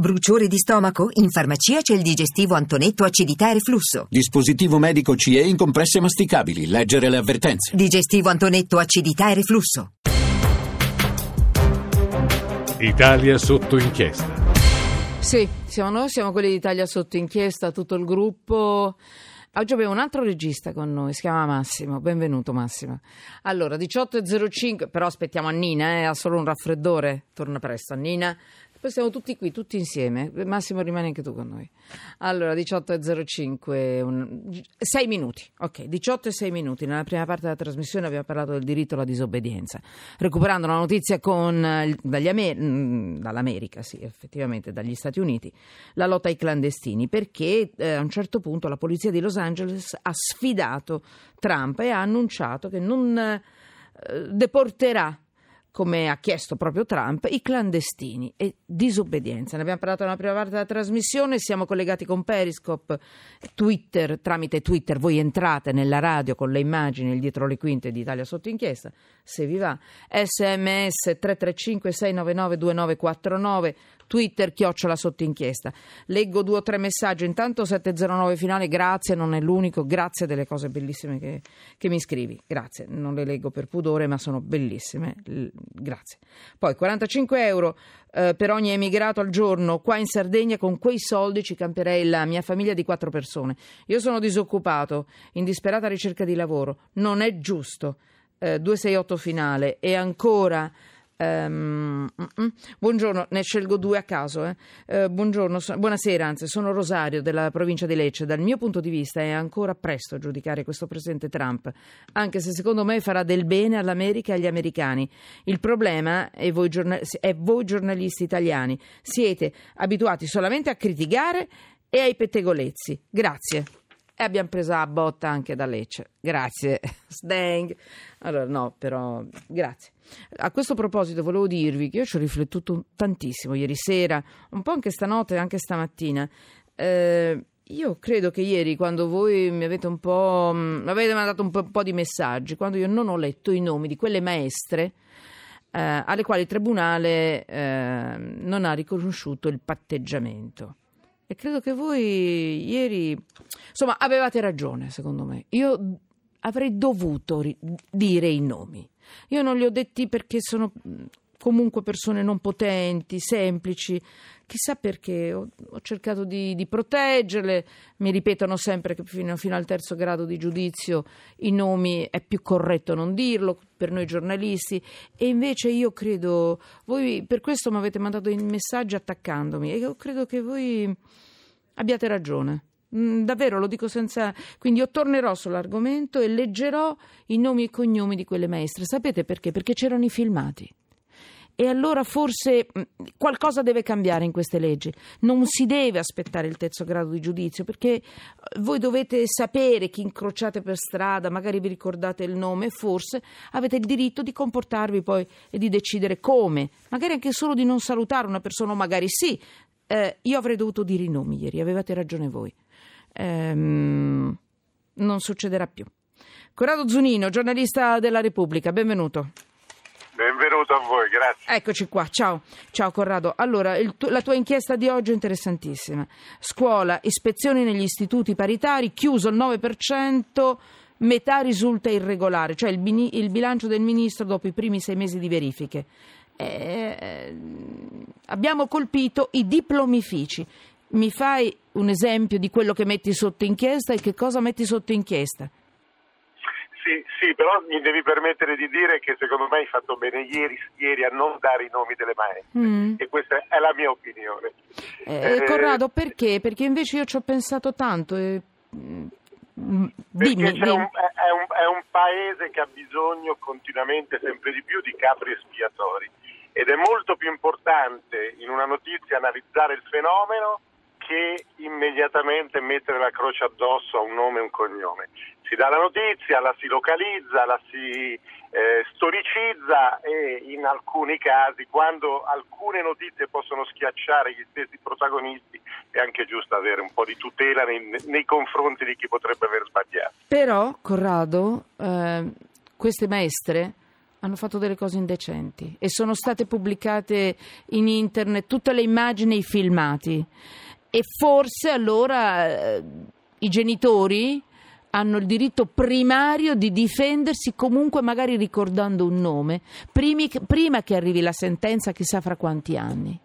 Bruciore di stomaco? In farmacia c'è il digestivo Antonetto acidità e reflusso. Dispositivo medico CE in compresse masticabili. Leggere le avvertenze. Digestivo Antonetto acidità e reflusso. Italia sotto inchiesta. Sì, siamo noi, siamo quelli d'Italia sotto inchiesta, tutto il gruppo. Oggi abbiamo un altro regista con noi, si chiama Massimo. Benvenuto Massimo. Allora, 18.05, però aspettiamo Annina, eh, ha solo un raffreddore. Torna presto, Annina. Poi siamo tutti qui, tutti insieme. Massimo, rimani anche tu con noi. Allora, 18.05, un... 6 minuti. Ok, 18 e 6 minuti. Nella prima parte della trasmissione abbiamo parlato del diritto alla disobbedienza. Recuperando la notizia con, Amer... Mm, dall'America, sì, effettivamente, dagli Stati Uniti, la lotta ai clandestini, perché eh, a un certo punto la polizia di Los Angeles ha sfidato Trump e ha annunciato che non eh, deporterà come ha chiesto proprio Trump, i clandestini e disobbedienza. Ne abbiamo parlato nella prima parte della trasmissione, siamo collegati con Periscope, Twitter, tramite Twitter voi entrate nella radio con le immagini, il dietro le quinte di Italia sotto inchiesta, se vi va, sms 335 699 2949 Twitter, chiocciola sotto inchiesta. Leggo due o tre messaggi. Intanto 709 finale, grazie, non è l'unico. Grazie delle cose bellissime che, che mi scrivi. Grazie, non le leggo per pudore, ma sono bellissime. Grazie. Poi 45 euro eh, per ogni emigrato al giorno. Qua in Sardegna con quei soldi ci camperei la mia famiglia di quattro persone. Io sono disoccupato, in disperata ricerca di lavoro. Non è giusto. Eh, 268 finale e ancora Um, buongiorno, ne scelgo due a caso. Eh. Uh, buongiorno, so, buonasera, anzi, sono Rosario della provincia di Lecce. Dal mio punto di vista è ancora presto a giudicare questo presidente Trump, anche se secondo me farà del bene all'America e agli americani. Il problema è voi, è voi giornalisti italiani. Siete abituati solamente a criticare e ai pettegolezzi. Grazie e abbiamo preso la botta anche da Lecce. Grazie, Steng. Allora, no, però, grazie. A questo proposito volevo dirvi che io ci ho riflettuto tantissimo ieri sera, un po' anche stanotte e anche stamattina. Eh, io credo che ieri, quando voi mi avete un po'. mi mm, avete mandato un po', un po', di messaggi, quando io non ho letto i nomi di quelle maestre eh, alle quali il tribunale eh, non ha riconosciuto il patteggiamento. E credo che voi ieri, insomma, avevate ragione, secondo me. Io avrei dovuto ri- dire i nomi. Io non li ho detti perché sono comunque persone non potenti, semplici, chissà perché ho, ho cercato di, di, proteggerle, mi ripetono sempre che fino, fino, al terzo grado di giudizio i nomi è più corretto non dirlo per noi giornalisti e invece io credo, voi per questo mi avete mandato i messaggi attaccandomi e io credo che voi abbiate ragione. Mm, davvero lo dico senza. Quindi io tornerò sull'argomento e leggerò i nomi e cognomi di quelle maestre. Sapete perché? Perché c'erano i filmati. E allora forse mm, qualcosa deve cambiare in queste leggi. Non si deve aspettare il terzo grado di giudizio perché eh, voi dovete sapere chi incrociate per strada, magari vi ricordate il nome forse avete il diritto di comportarvi poi e di decidere come. Magari anche solo di non salutare una persona o magari sì. Eh, io avrei dovuto dire i nomi ieri, avevate ragione voi. Ehm, non succederà più. Corrado Zunino, giornalista della Repubblica, benvenuto. Benvenuto a voi, grazie. Eccoci qua, ciao, ciao Corrado. Allora, tu- la tua inchiesta di oggi è interessantissima. Scuola, ispezioni negli istituti paritari, chiuso il 9%, metà risulta irregolare, cioè il, il bilancio del ministro dopo i primi sei mesi di verifiche. Eh, abbiamo colpito i diplomifici. Mi fai un esempio di quello che metti sotto inchiesta e che cosa metti sotto inchiesta? Sì, sì, però mi devi permettere di dire che secondo me hai fatto bene ieri, ieri a non dare i nomi delle maestre mm. e questa è la mia opinione. Eh, eh, Corrado, perché? Perché invece io ci ho pensato tanto e... Mm, dimmi, dimmi. Un, è, un, è un paese che ha bisogno continuamente, sempre di più, di capri espiatori ed è molto più importante in una notizia analizzare il fenomeno che immediatamente mettere la croce addosso a un nome e un cognome. Si dà la notizia, la si localizza, la si eh, storicizza e in alcuni casi, quando alcune notizie possono schiacciare gli stessi protagonisti, è anche giusto avere un po' di tutela nei, nei confronti di chi potrebbe aver sbagliato. Però, Corrado, eh, queste maestre hanno fatto delle cose indecenti e sono state pubblicate in internet tutte le immagini e i filmati. E forse allora eh, i genitori hanno il diritto primario di difendersi comunque magari ricordando un nome primi, prima che arrivi la sentenza chissà fra quanti anni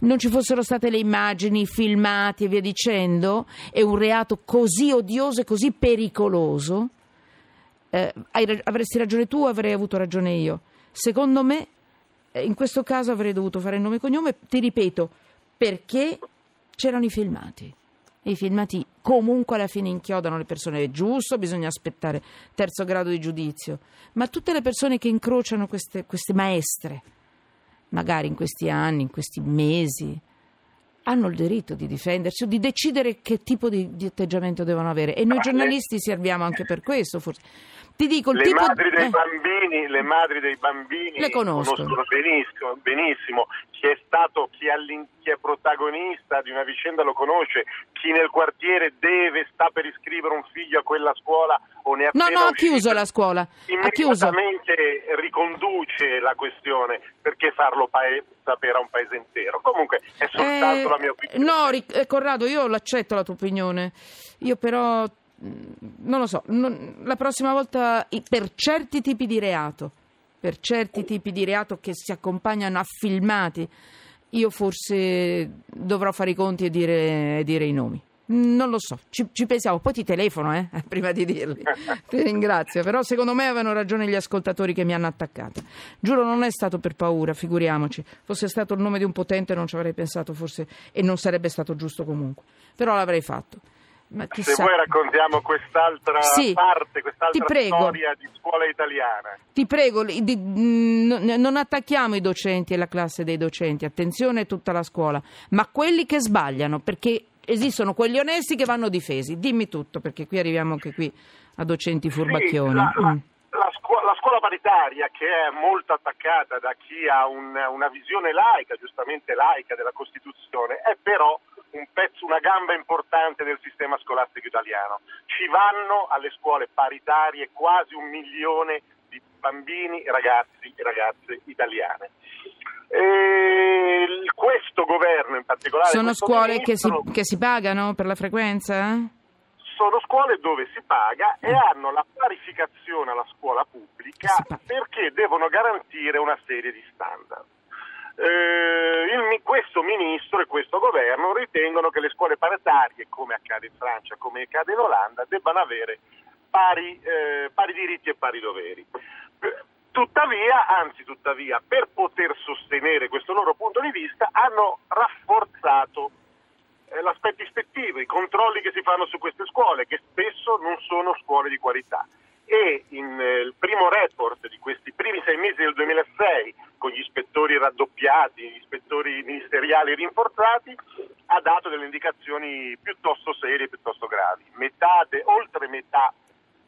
non ci fossero state le immagini, i filmati e via dicendo, è un reato così odioso e così pericoloso, eh, avresti ragione tu, avrei avuto ragione io. Secondo me, eh, in questo caso avrei dovuto fare il nome e cognome, ti ripeto, perché c'erano i filmati. I filmati comunque alla fine inchiodano le persone. È giusto, bisogna aspettare terzo grado di giudizio. Ma tutte le persone che incrociano queste, queste maestre, magari in questi anni, in questi mesi, hanno il diritto di difendersi o di decidere che tipo di, di atteggiamento devono avere. E noi giornalisti serviamo anche per questo, forse. Ti dico, il le, tipo... madri dei eh. bambini, le madri dei bambini le conosco. conoscono benissimo, benissimo. Chi, è stato, chi, chi è protagonista di una vicenda lo conosce, chi nel quartiere deve, sta per iscrivere un figlio a quella scuola o ne ha No, no, ha chiuso la scuola. Ha chiuso. riconduce la questione perché farlo paese, sapere a un paese intero. Comunque è soltanto eh, la mia opinione. No, eh, Corrado, io l'accetto la tua opinione. Io però non lo so, non, la prossima volta per certi tipi di reato, per certi tipi di reato che si accompagnano a filmati, io forse dovrò fare i conti e dire, e dire i nomi. Non lo so, ci, ci, pensiamo, poi ti telefono eh, prima di dirli. ti ringrazio, però secondo me avevano ragione gli ascoltatori che mi hanno attaccata. Giuro, non è stato per paura, figuriamoci. Fosse stato il nome di un potente non ci avrei pensato forse e non sarebbe stato giusto comunque. Però l'avrei fatto. Se vuoi raccontiamo quest'altra sì, parte, quest'altra storia di scuola italiana. Ti prego, di, non attacchiamo i docenti e la classe dei docenti, attenzione tutta la scuola, ma quelli che sbagliano, perché esistono quelli onesti che vanno difesi. Dimmi tutto, perché qui arriviamo anche qui a docenti furbacchioni. Sì, la, la, mm. la, scuola, la, scuola, paritaria, che è molto attaccata da chi ha un, una visione laica, giustamente laica della Costituzione, è però un pezzo, una gamba importante del sistema scolastico italiano. Ci vanno alle scuole paritarie quasi un milione di bambini, ragazzi e ragazze italiane. E questo governo in particolare... Sono scuole che si, che si, pagano per la frequenza? Sono scuole dove si paga e ah. hanno la parificazione alla scuola pubblica perché devono garantire una serie di standard eh, il, questo ministro e questo governo ritengono che le scuole paritarie, come accade in Francia, come accade in Olanda, debbano avere pari, eh, pari diritti e pari doveri. Tuttavia, anzi tuttavia, per poter sostenere questo loro punto di vista, hanno rafforzato eh, l'aspetto ispettivo, i controlli che si fanno su queste scuole, che spesso non sono scuole di qualità e in, eh, il primo report di questi primi sei mesi del 2006 con gli ispettori raddoppiati, gli ispettori ministeriali rinforzati, ha dato delle indicazioni piuttosto serie, piuttosto gravi. Metà de, oltre metà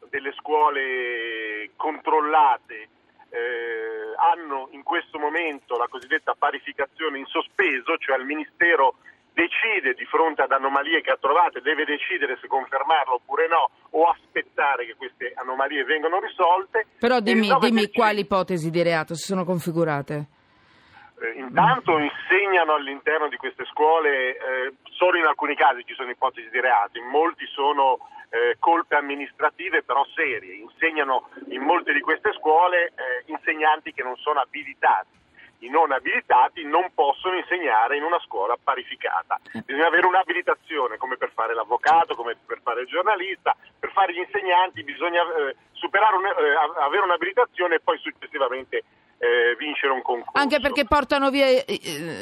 delle scuole controllate eh, hanno in questo momento la cosiddetta parificazione in sospeso, cioè il Ministero decide di fronte ad anomalie che ha trovato, deve decidere se confermarlo oppure no o aspettare che queste anomalie vengano risolte. Però dimmi, dimmi quali ipotesi di reato si sono configurate. Eh, intanto insegnano all'interno di queste scuole, eh, solo in alcuni casi ci sono ipotesi di reato, in molti sono eh, colpe amministrative però serie, insegnano in molte di queste scuole eh, insegnanti che non sono abilitati i non abilitati non possono insegnare in una scuola parificata. Bisogna avere un'abilitazione come per fare l'avvocato, come per fare il giornalista, per fare gli insegnanti bisogna eh, un, eh, avere un'abilitazione e poi successivamente eh, vincere un concorso. Anche perché portano via eh,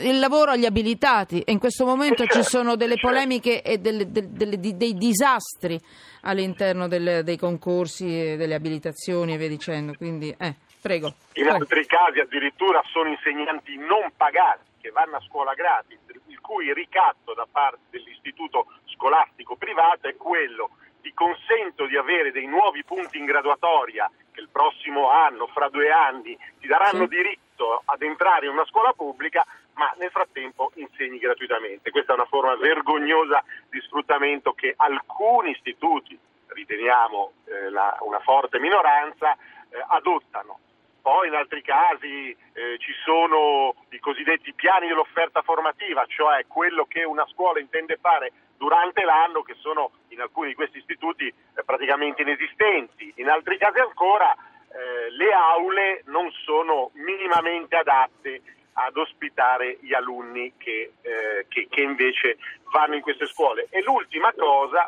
il lavoro agli abilitati e in questo momento certo, ci sono delle certo. polemiche e delle, delle, delle, dei disastri all'interno dei concorsi e delle abilitazioni e via dicendo. Quindi, eh. Prego. In altri casi addirittura sono insegnanti non pagati che vanno a scuola gratis, il cui ricatto da parte dell'istituto scolastico privato è quello ti consento di avere dei nuovi punti in graduatoria che il prossimo anno, fra due anni, ti daranno sì. diritto ad entrare in una scuola pubblica, ma nel frattempo insegni gratuitamente. Questa è una forma vergognosa di sfruttamento che alcuni istituti, riteniamo eh, la, una forte minoranza, eh, adottano poi in altri casi eh, ci sono cosiddetti piani dell'offerta formativa, cioè quello che una scuola intende fare durante l'anno, che sono in alcuni di questi istituti eh, praticamente inesistenti. In altri casi ancora eh, le aule non sono minimamente adatte ad ospitare gli alunni che, eh, che, che invece vanno in queste scuole. E l'ultima cosa,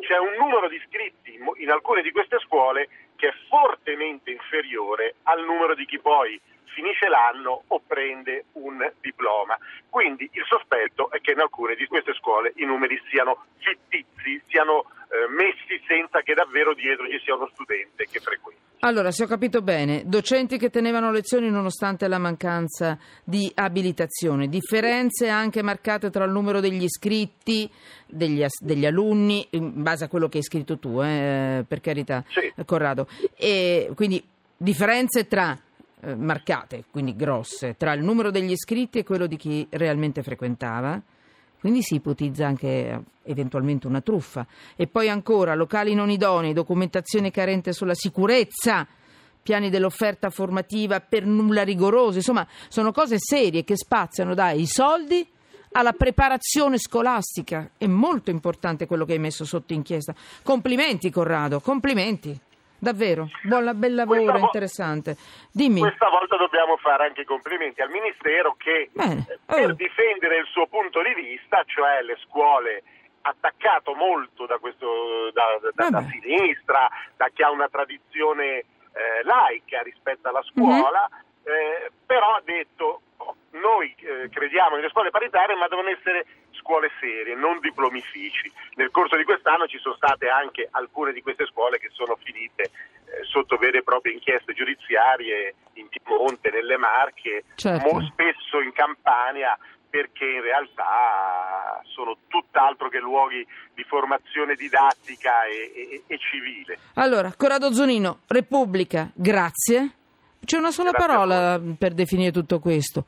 c'è un numero di iscritti in alcune di queste scuole che è fortemente inferiore al numero di chi poi finisce l'anno o prende un diploma. Quindi il sospetto è che in alcune di queste scuole i numeri siano fittizi, siano eh, messi senza che davvero dietro ci sia uno studente che frequenti. Allora, se ho capito bene, docenti che tenevano lezioni nonostante la mancanza di abilitazione, differenze anche marcate tra il numero degli iscritti, degli, degli alunni, in base a quello che hai scritto tu, eh, per carità, sì. Corrado. E quindi differenze tra eh, marcate, quindi grosse, tra il numero degli iscritti e quello di chi realmente frequentava. Quindi si ipotizza anche eh, eventualmente una truffa. E poi ancora locali non idonei, documentazione carente sulla sicurezza, piani dell'offerta formativa per nulla rigorosi. Insomma, sono cose serie che spaziano dai soldi alla preparazione scolastica. È molto importante quello che hai messo sotto inchiesta. Complimenti Corrado, complimenti. Davvero, buon bel lavoro, vo- interessante. Dimmi. Questa volta dobbiamo fare anche i complimenti al Ministero che Bene. Eh, per oh. difendere il suo punto di vista, cioè le scuole attaccato molto da, questo, da, da, da sinistra, da chi ha una tradizione eh, laica rispetto alla scuola, mm-hmm. eh, però ha detto noi eh, crediamo nelle scuole paritarie ma devono essere scuole serie, non diplomifici. Nel corso di quest'anno ci sono state anche alcune di queste scuole che sono finite eh, sotto vere e proprie inchieste giudiziarie in Piemonte, nelle Marche, certo. mo- spesso in Campania perché in realtà sono tutt'altro che luoghi di formazione didattica e, e, e civile. Allora, Corrado Zonino, Repubblica, grazie. C'è una sola grazie parola per definire tutto questo.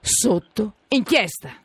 Sotto inchiesta.